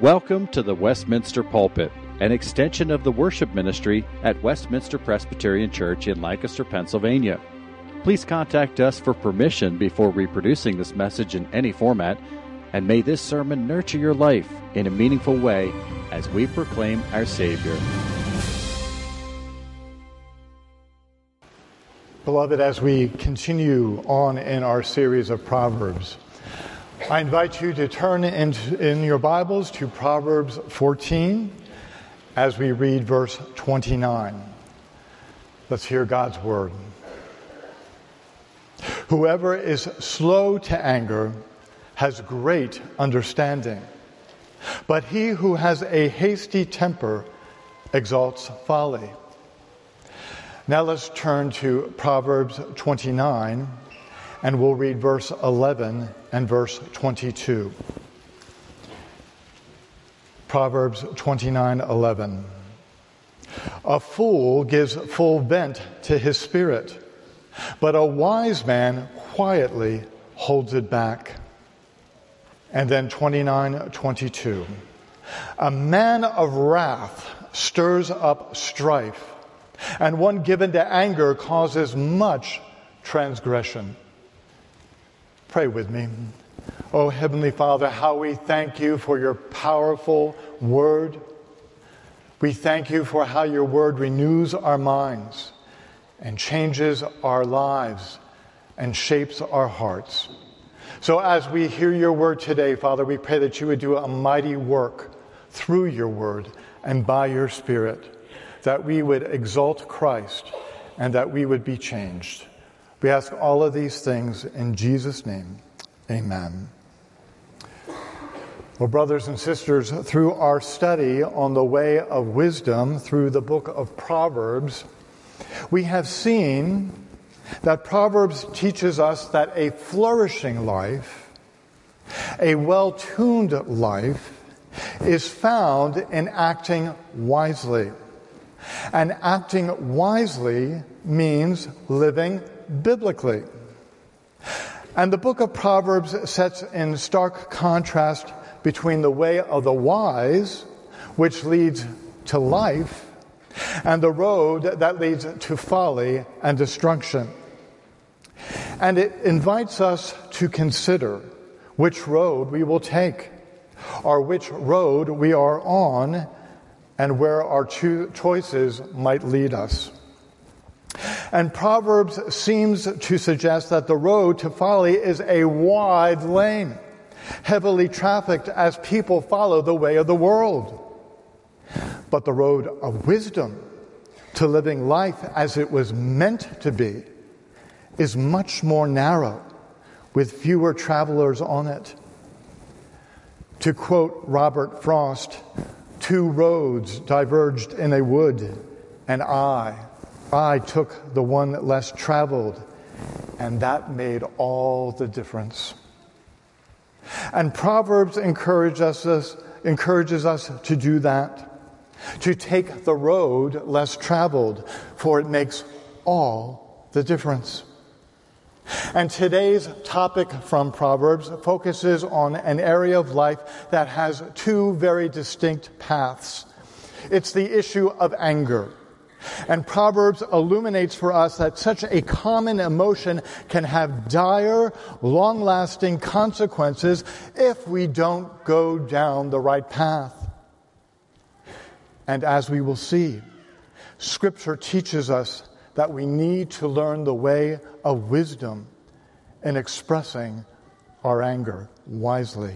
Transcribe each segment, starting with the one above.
Welcome to the Westminster Pulpit, an extension of the worship ministry at Westminster Presbyterian Church in Lancaster, Pennsylvania. Please contact us for permission before reproducing this message in any format, and may this sermon nurture your life in a meaningful way as we proclaim our Savior. Beloved, as we continue on in our series of Proverbs, I invite you to turn in, in your Bibles to Proverbs 14 as we read verse 29. Let's hear God's word. Whoever is slow to anger has great understanding, but he who has a hasty temper exalts folly. Now let's turn to Proverbs 29 and we'll read verse 11 and verse 22. Proverbs 29:11 A fool gives full vent to his spirit, but a wise man quietly holds it back. And then 29:22 A man of wrath stirs up strife, and one given to anger causes much transgression. Pray with me. Oh, Heavenly Father, how we thank you for your powerful word. We thank you for how your word renews our minds and changes our lives and shapes our hearts. So, as we hear your word today, Father, we pray that you would do a mighty work through your word and by your Spirit, that we would exalt Christ and that we would be changed. We ask all of these things in Jesus' name. Amen. Well, brothers and sisters, through our study on the way of wisdom through the book of Proverbs, we have seen that Proverbs teaches us that a flourishing life, a well tuned life, is found in acting wisely. And acting wisely means living biblically. And the book of Proverbs sets in stark contrast between the way of the wise, which leads to life, and the road that leads to folly and destruction. And it invites us to consider which road we will take, or which road we are on, and where our cho- choices might lead us. And Proverbs seems to suggest that the road to folly is a wide lane, heavily trafficked as people follow the way of the world. But the road of wisdom to living life as it was meant to be is much more narrow, with fewer travelers on it. To quote Robert Frost, two roads diverged in a wood, and I, I took the one less traveled, and that made all the difference. And Proverbs encourage us, encourages us to do that, to take the road less traveled, for it makes all the difference. And today's topic from Proverbs focuses on an area of life that has two very distinct paths. It's the issue of anger. And Proverbs illuminates for us that such a common emotion can have dire, long lasting consequences if we don't go down the right path. And as we will see, Scripture teaches us that we need to learn the way of wisdom in expressing our anger wisely.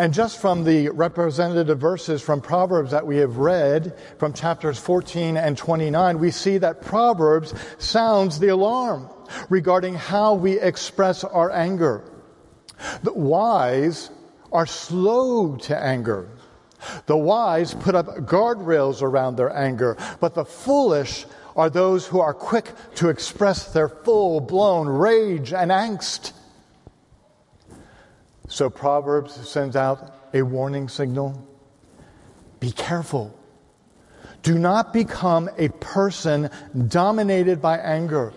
And just from the representative verses from Proverbs that we have read from chapters 14 and 29, we see that Proverbs sounds the alarm regarding how we express our anger. The wise are slow to anger. The wise put up guardrails around their anger, but the foolish are those who are quick to express their full blown rage and angst. So Proverbs sends out a warning signal be careful. Do not become a person dominated by anger.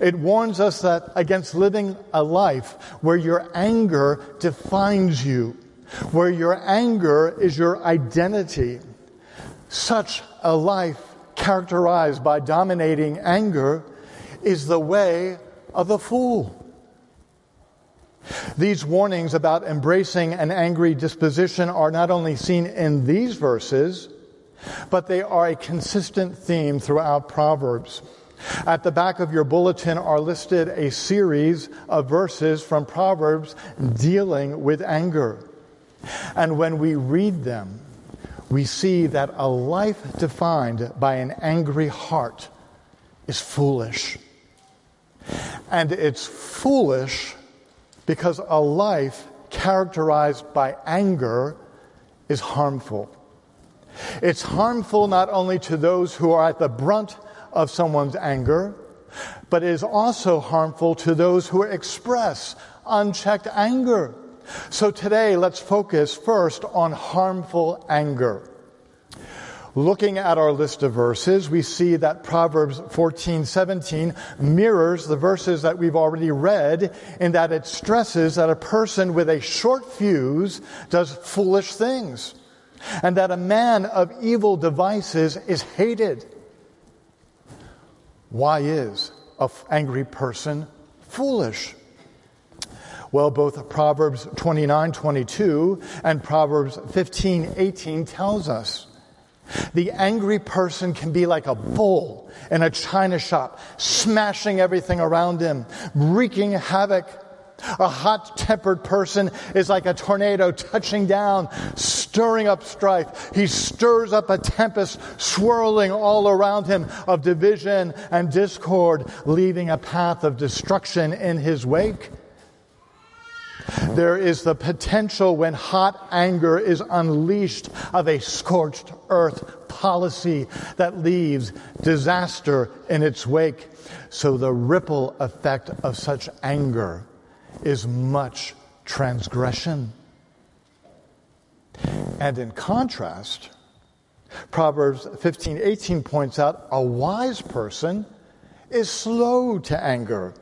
It warns us that against living a life where your anger defines you, where your anger is your identity. Such a life characterized by dominating anger is the way of the fool. These warnings about embracing an angry disposition are not only seen in these verses, but they are a consistent theme throughout Proverbs. At the back of your bulletin are listed a series of verses from Proverbs dealing with anger. And when we read them, we see that a life defined by an angry heart is foolish. And it's foolish because a life characterized by anger is harmful. It's harmful not only to those who are at the brunt of someone's anger, but it is also harmful to those who express unchecked anger. So today, let's focus first on harmful anger. Looking at our list of verses, we see that Proverbs 14, 17 mirrors the verses that we've already read in that it stresses that a person with a short fuse does foolish things and that a man of evil devices is hated. Why is an angry person foolish? Well, both Proverbs 29, 22 and Proverbs 15, 18 tells us the angry person can be like a bull in a china shop, smashing everything around him, wreaking havoc. A hot tempered person is like a tornado touching down, stirring up strife. He stirs up a tempest swirling all around him of division and discord, leaving a path of destruction in his wake. Uh-huh. There is the potential when hot anger is unleashed of a scorched earth policy that leaves disaster in its wake. So the ripple effect of such anger is much transgression. And in contrast, Proverbs 15 18 points out a wise person is slow to anger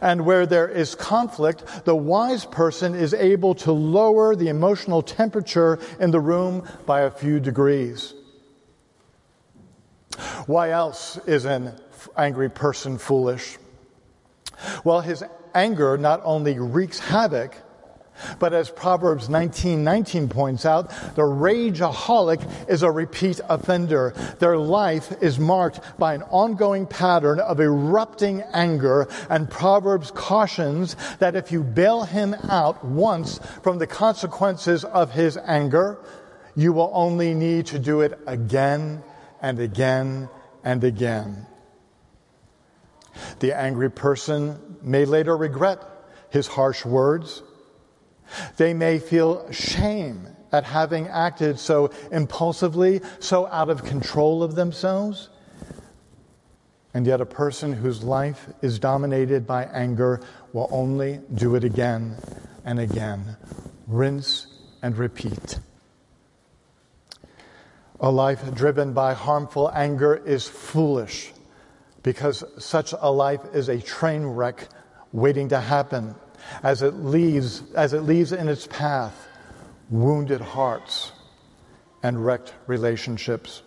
and where there is conflict, the wise person is able to lower the emotional temperature in the room by a few degrees. Why else is an angry person foolish? Well, his anger not only wreaks havoc, but as Proverbs 19:19 19 points out, the rageaholic is a repeat offender. Their life is marked by an ongoing pattern of erupting anger, and Proverbs cautions that if you bail him out once from the consequences of his anger, you will only need to do it again and again and again. The angry person may later regret his harsh words they may feel shame at having acted so impulsively, so out of control of themselves. And yet, a person whose life is dominated by anger will only do it again and again. Rinse and repeat. A life driven by harmful anger is foolish because such a life is a train wreck waiting to happen as it leaves, as it leaves in its path wounded hearts and wrecked relationships.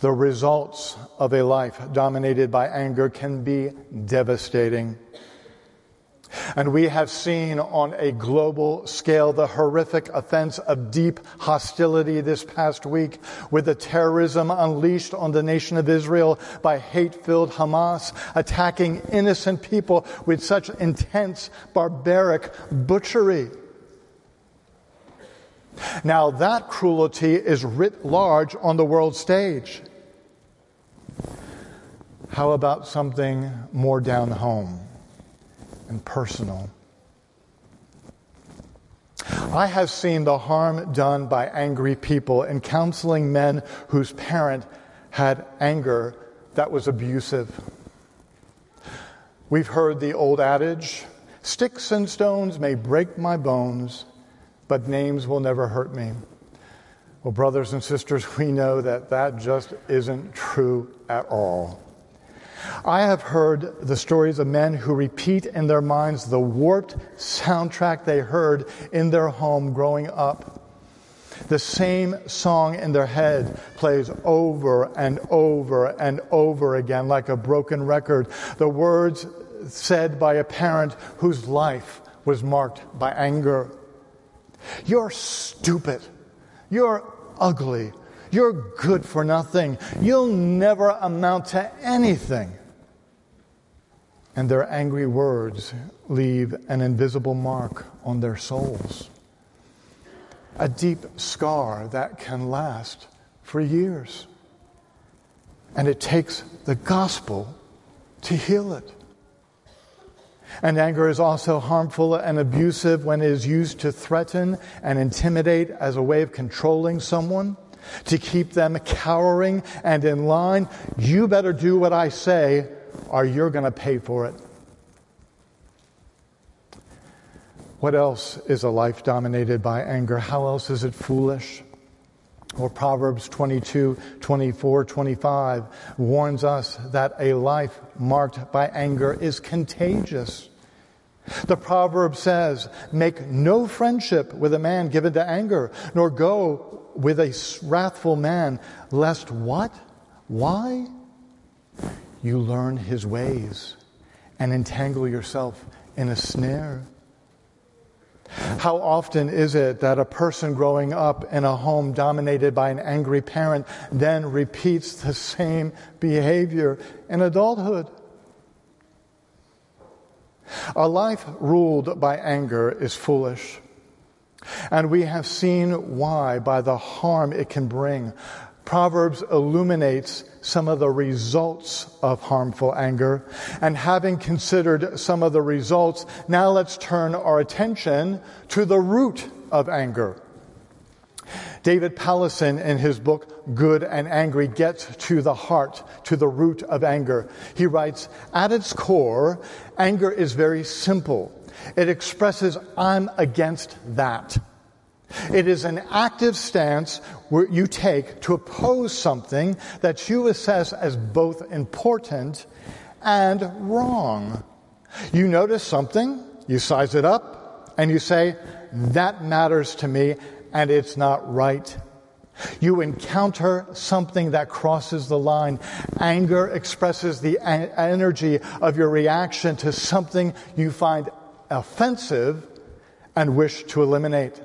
The results of a life dominated by anger can be devastating. And we have seen on a global scale the horrific offense of deep hostility this past week with the terrorism unleashed on the nation of Israel by hate filled Hamas attacking innocent people with such intense barbaric butchery. Now, that cruelty is writ large on the world stage. How about something more down home? And personal. I have seen the harm done by angry people in counseling men whose parent had anger that was abusive. We've heard the old adage sticks and stones may break my bones, but names will never hurt me. Well, brothers and sisters, we know that that just isn't true at all. I have heard the stories of men who repeat in their minds the warped soundtrack they heard in their home growing up. The same song in their head plays over and over and over again like a broken record. The words said by a parent whose life was marked by anger. You're stupid. You're ugly. You're good for nothing. You'll never amount to anything. And their angry words leave an invisible mark on their souls. A deep scar that can last for years. And it takes the gospel to heal it. And anger is also harmful and abusive when it is used to threaten and intimidate as a way of controlling someone, to keep them cowering and in line. You better do what I say, or you're going to pay for it. What else is a life dominated by anger? How else is it foolish? Or Proverbs 22, 24, 25 warns us that a life marked by anger is contagious. The proverb says, Make no friendship with a man given to anger, nor go with a wrathful man, lest what? Why? You learn his ways and entangle yourself in a snare. How often is it that a person growing up in a home dominated by an angry parent then repeats the same behavior in adulthood? A life ruled by anger is foolish. And we have seen why by the harm it can bring. Proverbs illuminates some of the results of harmful anger. And having considered some of the results, now let's turn our attention to the root of anger. David Powlison, in his book Good and Angry, gets to the heart, to the root of anger. He writes, At its core, anger is very simple. It expresses, I'm against that. It is an active stance where you take to oppose something that you assess as both important and wrong. You notice something, you size it up, and you say, that matters to me, and it's not right. You encounter something that crosses the line. Anger expresses the energy of your reaction to something you find offensive and wish to eliminate.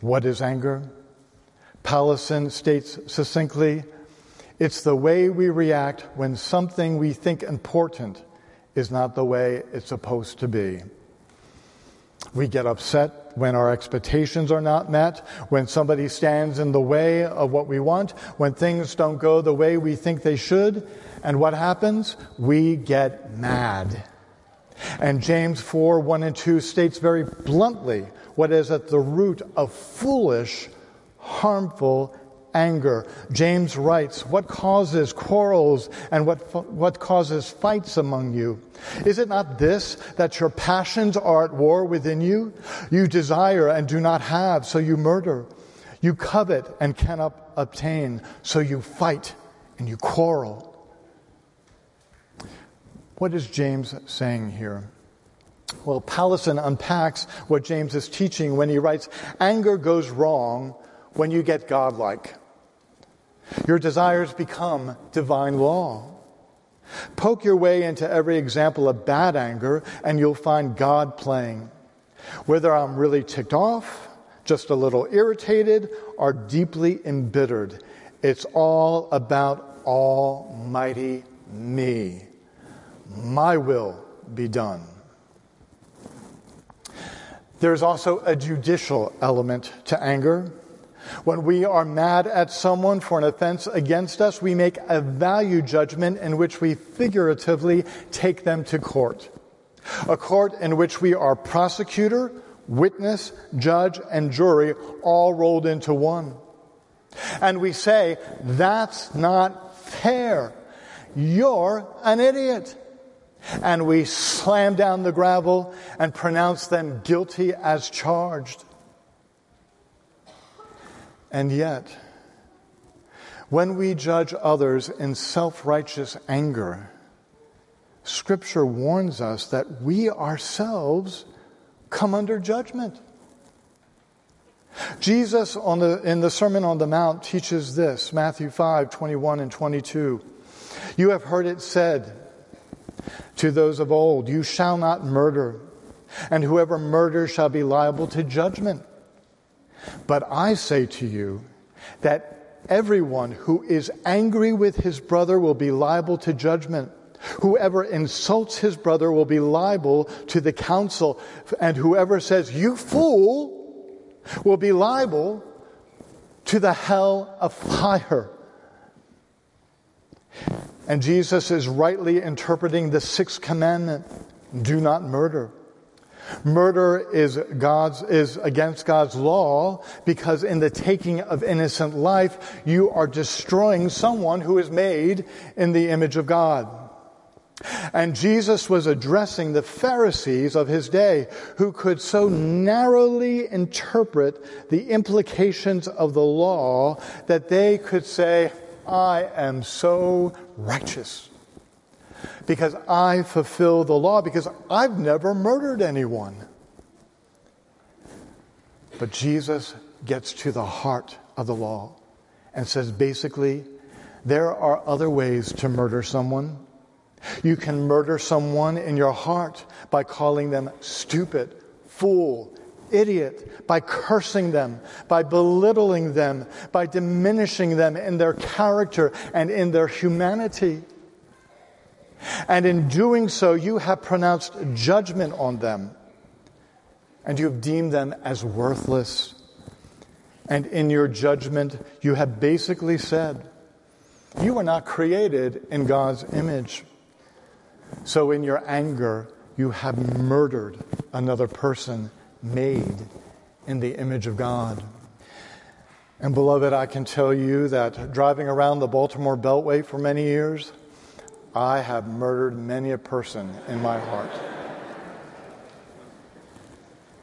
What is anger? Powlison states succinctly it's the way we react when something we think important is not the way it's supposed to be. We get upset when our expectations are not met, when somebody stands in the way of what we want, when things don't go the way we think they should. And what happens? We get mad. And James 4 1 and 2 states very bluntly what is at the root of foolish, harmful anger. James writes, What causes quarrels and what, what causes fights among you? Is it not this, that your passions are at war within you? You desire and do not have, so you murder. You covet and cannot obtain, so you fight and you quarrel. What is James saying here? Well, Powlison unpacks what James is teaching when he writes, Anger goes wrong when you get godlike. Your desires become divine law. Poke your way into every example of bad anger, and you'll find God playing. Whether I'm really ticked off, just a little irritated, or deeply embittered, it's all about Almighty me. My will be done. There's also a judicial element to anger. When we are mad at someone for an offense against us, we make a value judgment in which we figuratively take them to court. A court in which we are prosecutor, witness, judge, and jury all rolled into one. And we say, that's not fair. You're an idiot. And we slam down the gravel and pronounce them guilty as charged. And yet, When we judge others in self righteous anger, Scripture warns us that we ourselves come under judgment. Jesus the, in the Sermon on the Mount teaches this Matthew 5 21 and 22. You have heard it said to those of old, You shall not murder, and whoever murders shall be liable to judgment. But I say to you that everyone who is angry with his brother will be liable to judgment. Whoever insults his brother will be liable to the council, and whoever says, You fool, will be liable to the hell of fire. And Jesus is rightly interpreting the sixth commandment do not murder. Murder is God's, is against God's law because in the taking of innocent life, you are destroying someone who is made in the image of God. And Jesus was addressing the Pharisees of his day who could so narrowly interpret the implications of the law that they could say, I am so righteous because I fulfill the law because I've never murdered anyone. But Jesus gets to the heart of the law and says basically, there are other ways to murder someone. You can murder someone in your heart by calling them stupid, fool, idiot, by cursing them, by belittling them, by diminishing them in their character and in their humanity. And in doing so, you have pronounced judgment on them, and you have deemed them as worthless. And in your judgment, you have basically said, You were not created in God's image. So, in your anger, you have murdered another person made in the image of God. And, beloved, I can tell you that driving around the Baltimore Beltway for many years, I have murdered many a person in my heart.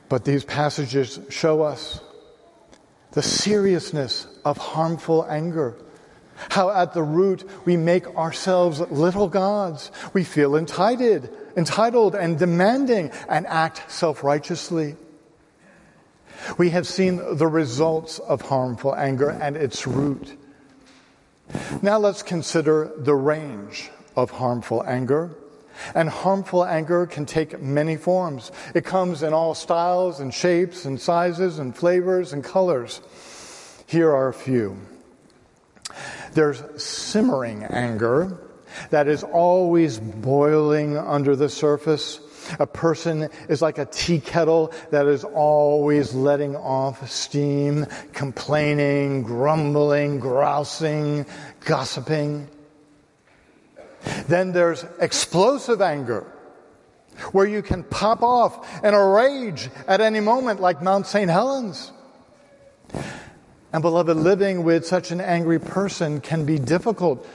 But these passages show us the seriousness of harmful anger how at the root we make ourselves little gods. We feel entitled, entitled and demanding and act self-righteously. We have seen the results of harmful anger and its root. Now let's consider the range of harmful anger. And harmful anger can take many forms. It comes in all styles and shapes and sizes and flavors and colors. Here are a few. There's simmering anger that is always boiling under the surface. A person is like a tea kettle that is always letting off steam, complaining, grumbling, grousing, gossiping. Then there's explosive anger, where you can pop off in a rage at any moment, like Mount St. Helens. And beloved, living with such an angry person can be difficult.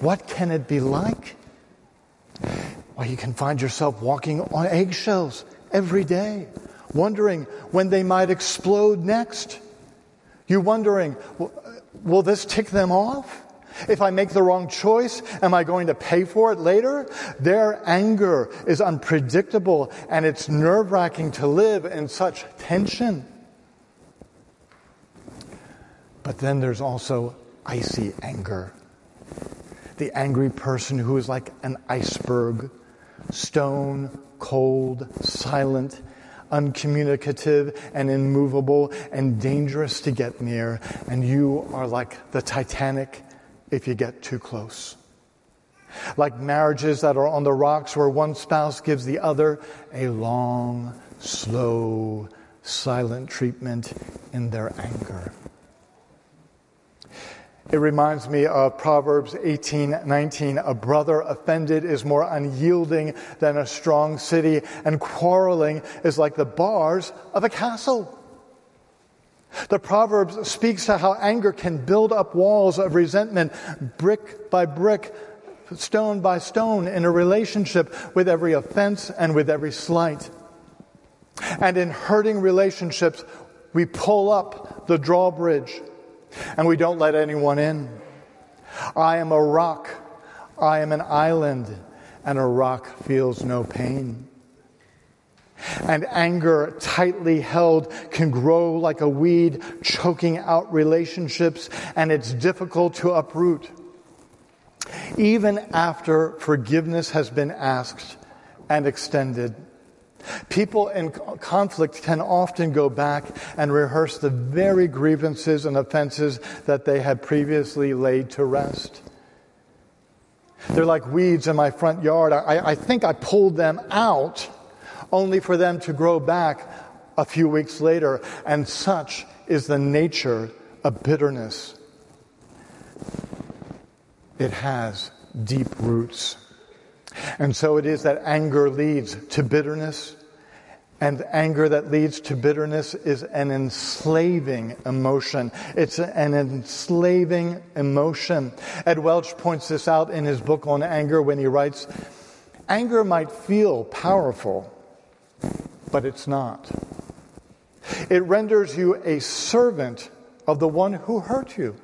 What can it be like? Well, you can find yourself walking on eggshells every day, wondering when they might explode next. You're wondering, will this tick them off? If I make the wrong choice, am I going to pay for it later? Their anger is unpredictable and it's nerve wracking to live in such tension. But then there's also icy anger. The angry person who is like an iceberg, stone, cold, silent, uncommunicative, and immovable, and dangerous to get near. And you are like the Titanic if you get too close. Like marriages that are on the rocks where one spouse gives the other a long, slow, silent treatment in their anger. It reminds me of Proverbs 18:19, a brother offended is more unyielding than a strong city, and quarreling is like the bars of a castle. The Proverbs speaks to how anger can build up walls of resentment brick by brick, stone by stone in a relationship with every offense and with every slight. And in hurting relationships, we pull up the drawbridge and we don't let anyone in. I am a rock. I am an island, and a rock feels no pain. And anger, tightly held, can grow like a weed, choking out relationships, and it's difficult to uproot. Even after forgiveness has been asked and extended, people in conflict can often go back and rehearse the very grievances and offenses that they had previously laid to rest. They're like weeds in my front yard. I, I think I pulled them out only for them to grow back a few weeks later. And such is the nature of bitterness. It has deep roots. And so it is that anger leads to bitterness. And anger that leads to bitterness is an enslaving emotion. It's an enslaving emotion. Ed Welch points this out in his book on anger when he writes Anger might feel powerful, but it's not. It renders you a servant of the one who hurt you.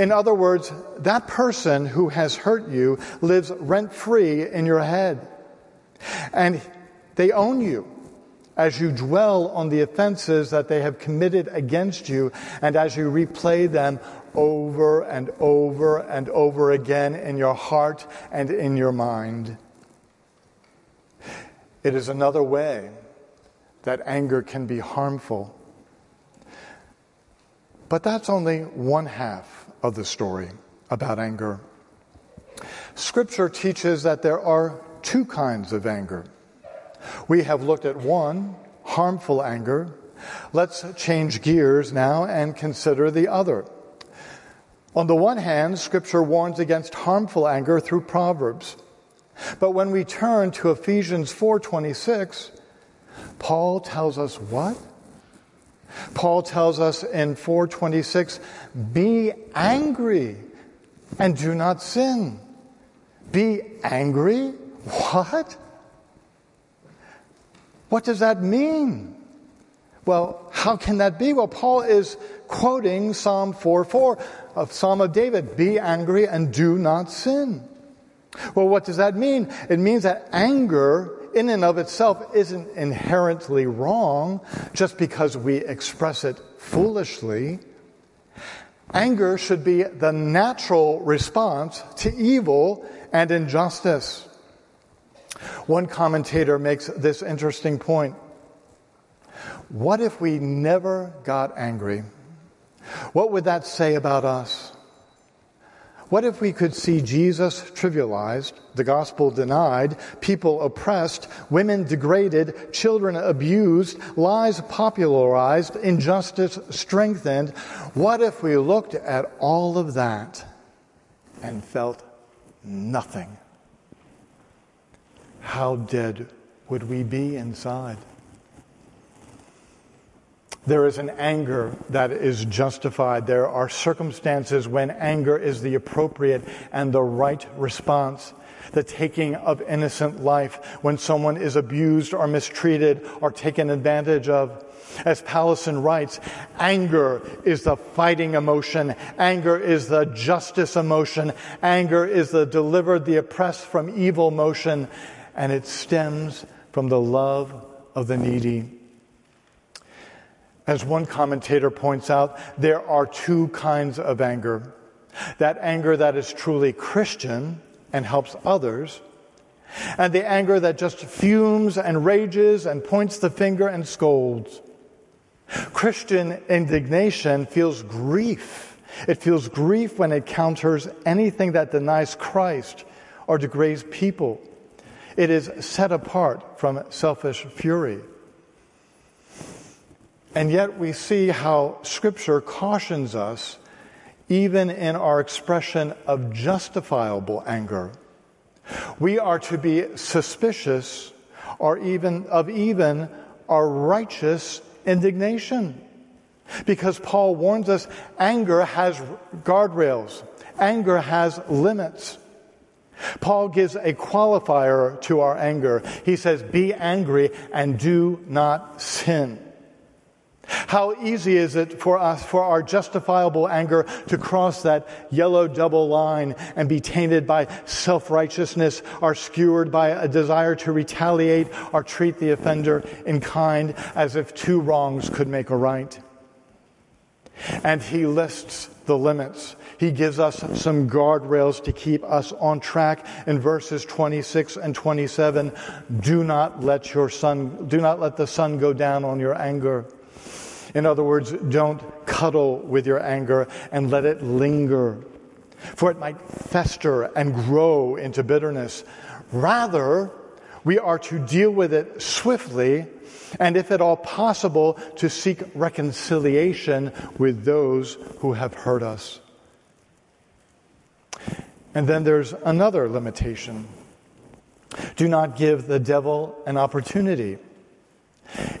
In other words, that person who has hurt you lives rent free in your head. And they own you as you dwell on the offenses that they have committed against you and as you replay them over and over and over again in your heart and in your mind. It is another way that anger can be harmful. But that's only one half of the story about anger. Scripture teaches that there are two kinds of anger. We have looked at one, harmful anger. Let's change gears now and consider the other. On the one hand, Scripture warns against harmful anger through Proverbs. But when we turn to Ephesians 4:26, Paul tells us what? Paul tells us in 426, be angry and do not sin. Be angry? What? What does that mean? Well, how can that be? Well, Paul is quoting Psalm 4:4, a Psalm of David, be angry and do not sin. Well, what does that mean? It means that anger in and of itself isn't inherently wrong just because we express it foolishly. Anger should be the natural response to evil and injustice. One commentator makes this interesting point. What if we never got angry? What would that say about us? What if we could see Jesus trivialized, the gospel denied, people oppressed, women degraded, children abused, lies popularized, injustice strengthened? What if we looked at all of that and felt nothing? How dead would we be inside? There is an anger that is justified. There are circumstances when anger is the appropriate and the right response. The taking of innocent life, when someone is abused or mistreated or taken advantage of. As Powlison writes, anger is the fighting emotion. Anger is the justice emotion. Anger is the delivered the oppressed from evil motion. And it stems from the love of the needy. As one commentator points out, there are two kinds of anger that anger that is truly Christian and helps others, and the anger that just fumes and rages and points the finger and scolds. Christian indignation feels grief. It feels grief when it counters anything that denies Christ or degrades people. It is set apart from selfish fury. And yet we see how Scripture cautions us, even in our expression of justifiable anger. We are to be suspicious or even of even our righteous indignation. Because Paul warns us anger has guardrails, anger has limits. Paul gives a qualifier to our anger. He says, Be angry and do not sin. How easy is it for us, for our justifiable anger, to cross that yellow double line and be tainted by self righteousness, or skewered by a desire to retaliate or treat the offender in kind as if two wrongs could make a right? And he lists the limits. He gives us some guardrails to keep us on track in verses 26 and 27. Do not let your sun, do not let the sun go down on your anger. In other words, don't cuddle with your anger and let it linger, for it might fester and grow into bitterness. Rather, we are to deal with it swiftly and, if at all possible, to seek reconciliation with those who have hurt us. And then there's another limitation do not give the devil an opportunity.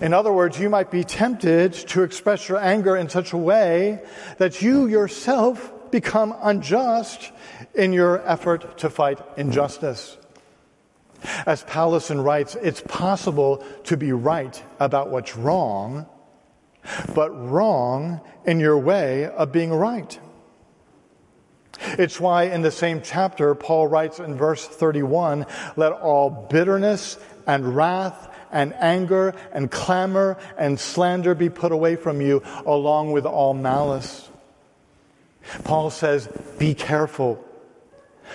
In other words, you might be tempted to express your anger in such a way that you yourself become unjust in your effort to fight injustice. As Powlison writes, it's possible to be right about what's wrong, but wrong in your way of being right. It's why in the same chapter, Paul writes in verse 31 let all bitterness and wrath and anger and clamor and slander be put away from you, along with all malice. Paul says, Be careful.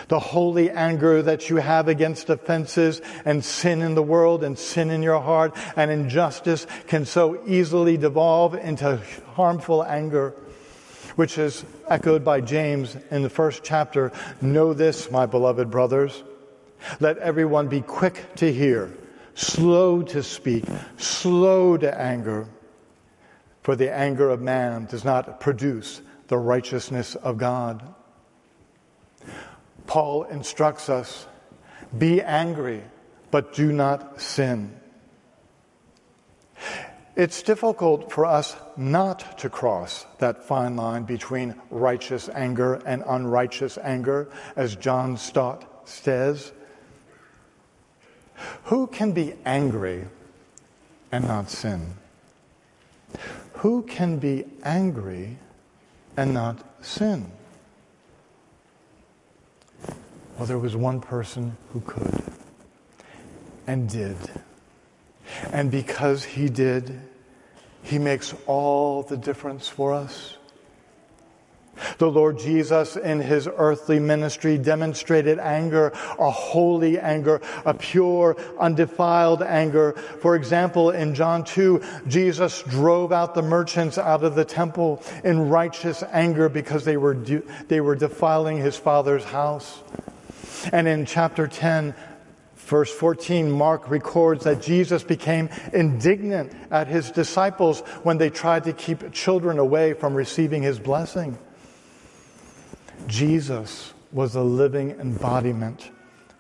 The holy anger that you have against offenses and sin in the world and sin in your heart and injustice can so easily devolve into harmful anger, which is echoed by James in the first chapter. Know this, my beloved brothers. Let everyone be quick to hear slow to speak, slow to anger. For the anger of man does not produce the righteousness of God. Paul instructs us be angry, but do not sin. It's difficult for us not to cross that fine line between righteous anger and unrighteous anger, as John Stott says. Who can be angry and not sin? Who can be angry and not sin? Well, there was one person who could and did. And because he did, he makes all the difference for us. The Lord Jesus, in his earthly ministry, demonstrated anger, a holy anger, a pure, undefiled anger. For example, in John 2, Jesus drove out the merchants out of the temple in righteous anger because they were, de- they were defiling his father's house. And in chapter 10, Verse 14, Mark records that Jesus became indignant at his disciples when they tried to keep children away from receiving his blessing. Jesus was a living embodiment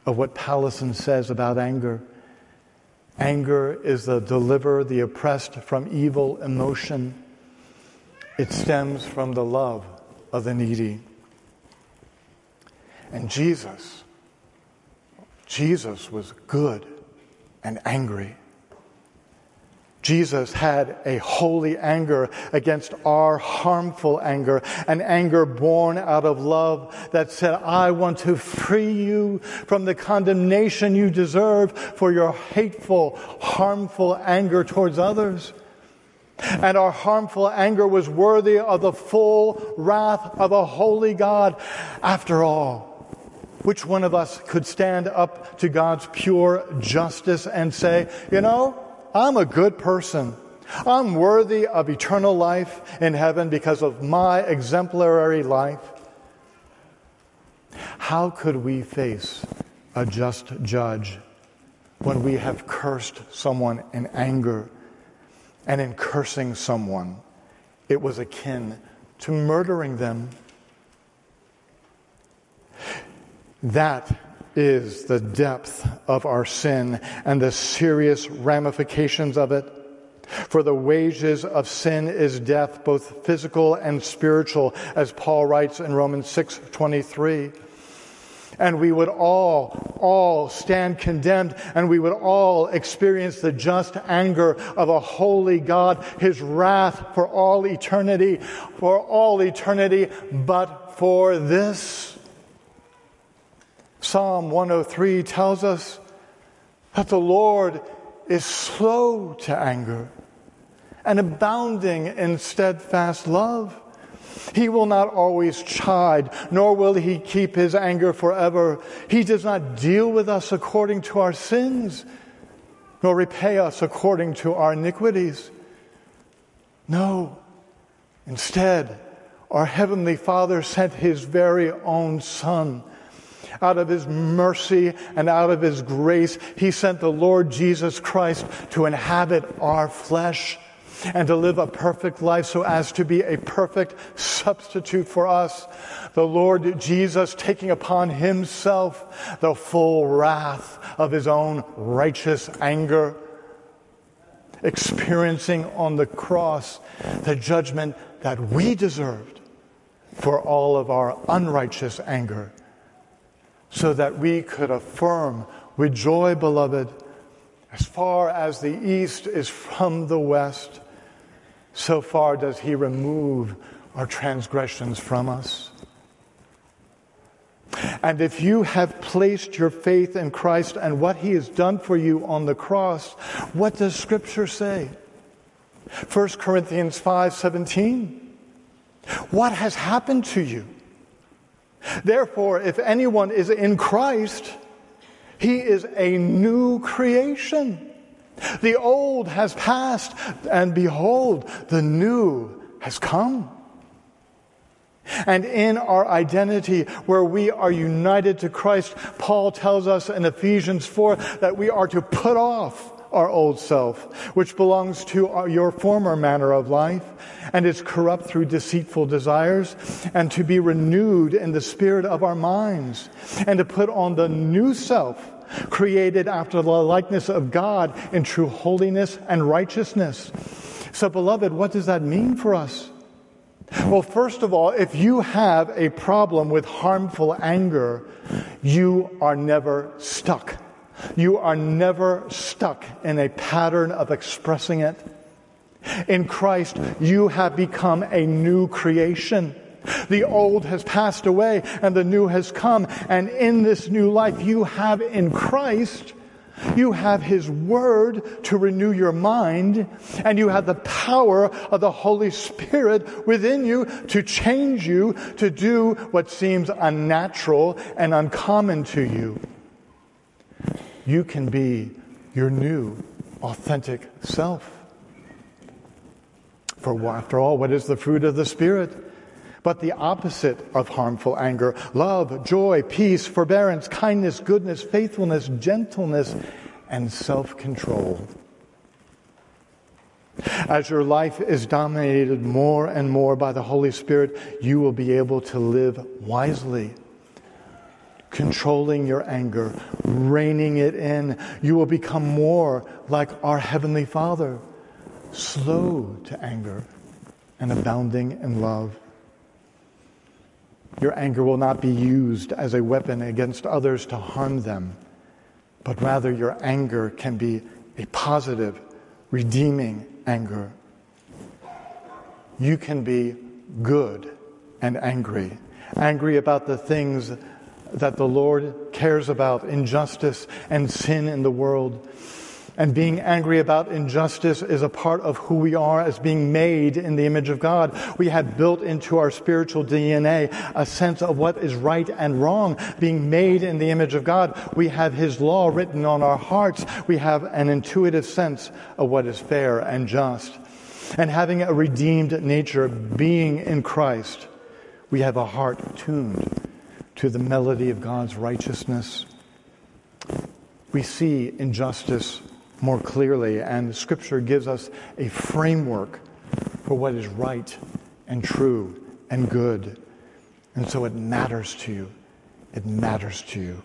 of what Powlison says about anger. Anger is the deliver the oppressed from evil emotion. It stems from the love of the needy. And Jesus, Jesus was good and angry. Jesus had a holy anger against our harmful anger, an anger born out of love that said, I want to free you from the condemnation you deserve for your hateful, harmful anger towards others. And our harmful anger was worthy of the full wrath of a holy God. After all, which one of us could stand up to God's pure justice and say, you know, I'm a good person. I'm worthy of eternal life in heaven because of my exemplary life. How could we face a just judge when we have cursed someone in anger? And in cursing someone, it was akin to murdering them. That is the depth of our sin and the serious ramifications of it. For the wages of sin is death, both physical and spiritual, as Paul writes in Romans 6 23. And we would all, all stand condemned, and we would all experience the just anger of a holy God, his wrath for all eternity, for all eternity, but for this. Psalm 103 tells us that the Lord is slow to anger and abounding in steadfast love. He will not always chide, nor will he keep his anger forever. He does not deal with us according to our sins, nor repay us according to our iniquities. No. Instead, our Heavenly Father sent His very own Son. Out of His mercy and out of His grace, He sent the Lord Jesus Christ to inhabit our flesh and to live a perfect life so as to be a perfect substitute for us. The Lord Jesus taking upon himself the full wrath of his own righteous anger, experiencing on the cross the judgment that we deserved for all of our unrighteous anger, so that we could affirm with joy, beloved, as far as the east is from the west, so far does he remove our transgressions from us. And if you have placed your faith in Christ and what he has done for you on the cross, what does scripture say? 1 Corinthians 5:17 What has happened to you? Therefore, if anyone is in Christ, he is a new creation. The old has passed, and behold, the new has come. And in our identity, where we are united to Christ, Paul tells us in Ephesians 4 that we are to put off our old self, which belongs to our, your former manner of life and is corrupt through deceitful desires, and to be renewed in the spirit of our minds, and to put on the new self created after the likeness of God in true holiness and righteousness. So, beloved, what does that mean for us? Well, first of all, if you have a problem with harmful anger, you are never stuck. You are never stuck in a pattern of expressing it. In Christ, you have become a new creation. The old has passed away and the new has come. And in this new life you have in Christ, you have His Word to renew your mind, and you have the power of the Holy Spirit within you to change you to do what seems unnatural and uncommon to you. You can be your new, authentic self. For after all, what is the fruit of the Spirit? but the opposite of harmful anger love, joy, peace, forbearance, kindness, goodness, faithfulness, gentleness, and self control. As your life is dominated more and more by the Holy Spirit, you will be able to live wisely, controlling your anger, reining it in. You will become more like our Heavenly Father, slow to anger and abounding in love. Your anger will not be used as a weapon against others to harm them, but rather your anger can be a positive, redeeming anger. You can be good and angry, angry about the things that the Lord cares about, injustice and sin in the world and being angry about injustice is a part of who we are as being made in the image of God. We have built into our spiritual DNA a sense of what is right and wrong. Being made in the image of God, we have His law written on our hearts. We have an intuitive sense of what is fair and just. And having a redeemed nature, being in Christ, we have a heart tuned to the melody of God's righteousness. We see injustice more clearly, and Scripture gives us a framework for what is right and true and good. And so it matters to you. It matters to you.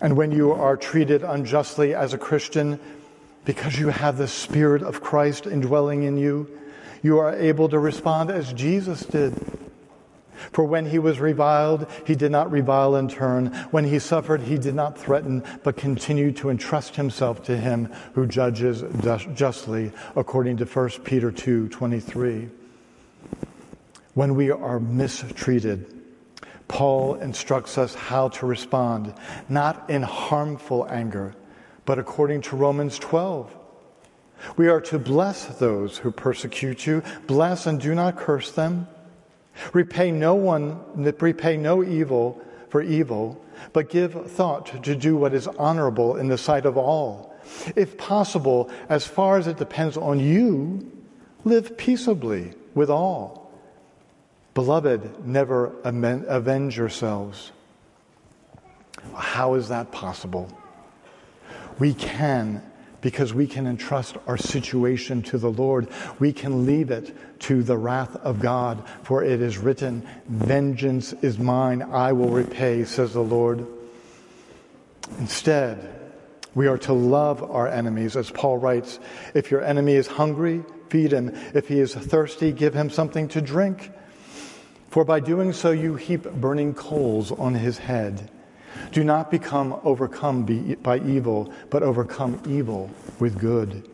And when you are treated unjustly as a Christian, because you have the Spirit of Christ indwelling in you, you are able to respond as Jesus did For when he was reviled, he did not revile in turn. When he suffered, he did not threaten, but continued to entrust himself to him who judges justly, according to 1 Peter 2 23. When we are mistreated, Paul instructs us how to respond, not in harmful anger, but according to Romans 12. We are to bless those who persecute you, bless and do not curse them. Repay no one, repay no evil for evil, but give thought to do what is honorable in the sight of all. If possible, as far as it depends on you, live peaceably with all. Beloved, never avenge yourselves. How is that possible? We can because we can entrust our situation to the Lord. We can leave it to the wrath of God, for it is written, Vengeance is mine, I will repay, says the Lord. Instead, we are to love our enemies, as Paul writes If your enemy is hungry, feed him. If he is thirsty, give him something to drink. For by doing so, you heap burning coals on his head. Do not become overcome by evil, but overcome evil with good.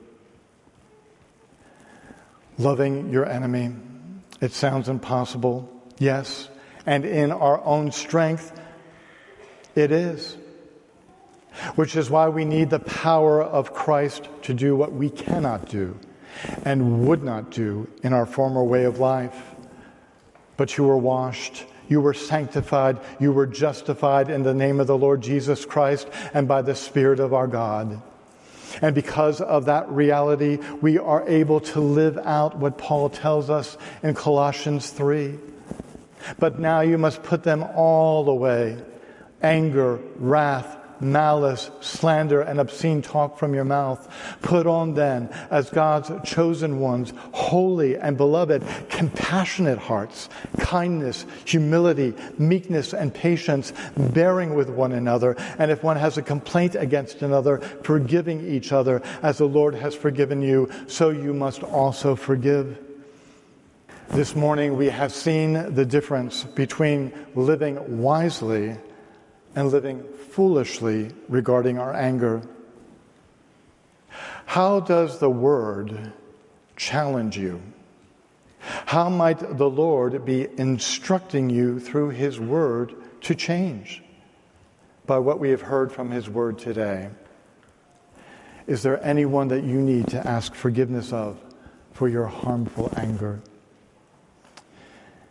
Loving your enemy, it sounds impossible. Yes, and in our own strength, it is. Which is why we need the power of Christ to do what we cannot do and would not do in our former way of life. But you were washed you were sanctified. You were justified in the name of the Lord Jesus Christ and by the Spirit of our God. And because of that reality, we are able to live out what Paul tells us in Colossians 3. But now you must put them all away anger, wrath, malice, slander, and obscene talk from your mouth. Put on then, as God's chosen ones, holy and beloved, compassionate hearts, kindness, humility, meekness, and patience, bearing with one another. And if one has a complaint against another, forgiving each other, as the Lord has forgiven you, so you must also forgive. This morning we have seen the difference between living wisely and living foolishly regarding our anger. How does the Word challenge you? How might the Lord be instructing you through His Word to change by what we have heard from His Word today? Is there anyone that you need to ask forgiveness of for your harmful anger?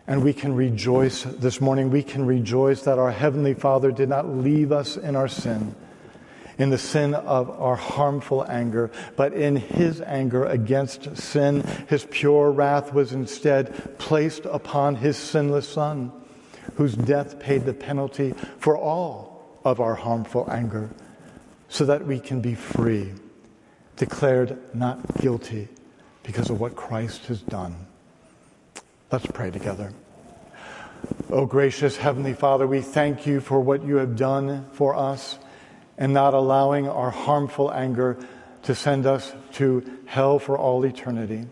And we can rejoice this morning. We can rejoice that our Heavenly Father did not leave us in our sin, in the sin of our harmful anger, but in His anger against sin, His pure wrath was instead placed upon His sinless Son, whose death paid the penalty for all of our harmful anger, so that we can be free, declared not guilty because of what Christ has done. Let's pray together. Oh, gracious Heavenly Father, we thank you for what you have done for us and not allowing our harmful anger to send us to hell for all eternity,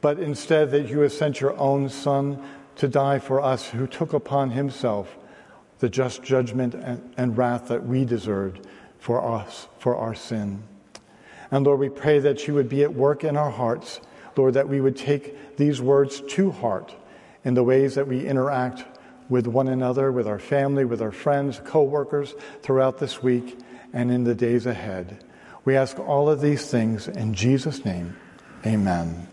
but instead that you have sent your own Son to die for us, who took upon himself the just judgment and, and wrath that we deserved for us, for our sin. And Lord, we pray that you would be at work in our hearts Lord, that we would take these words to heart in the ways that we interact with one another, with our family, with our friends, co workers throughout this week and in the days ahead. We ask all of these things in Jesus' name. Amen.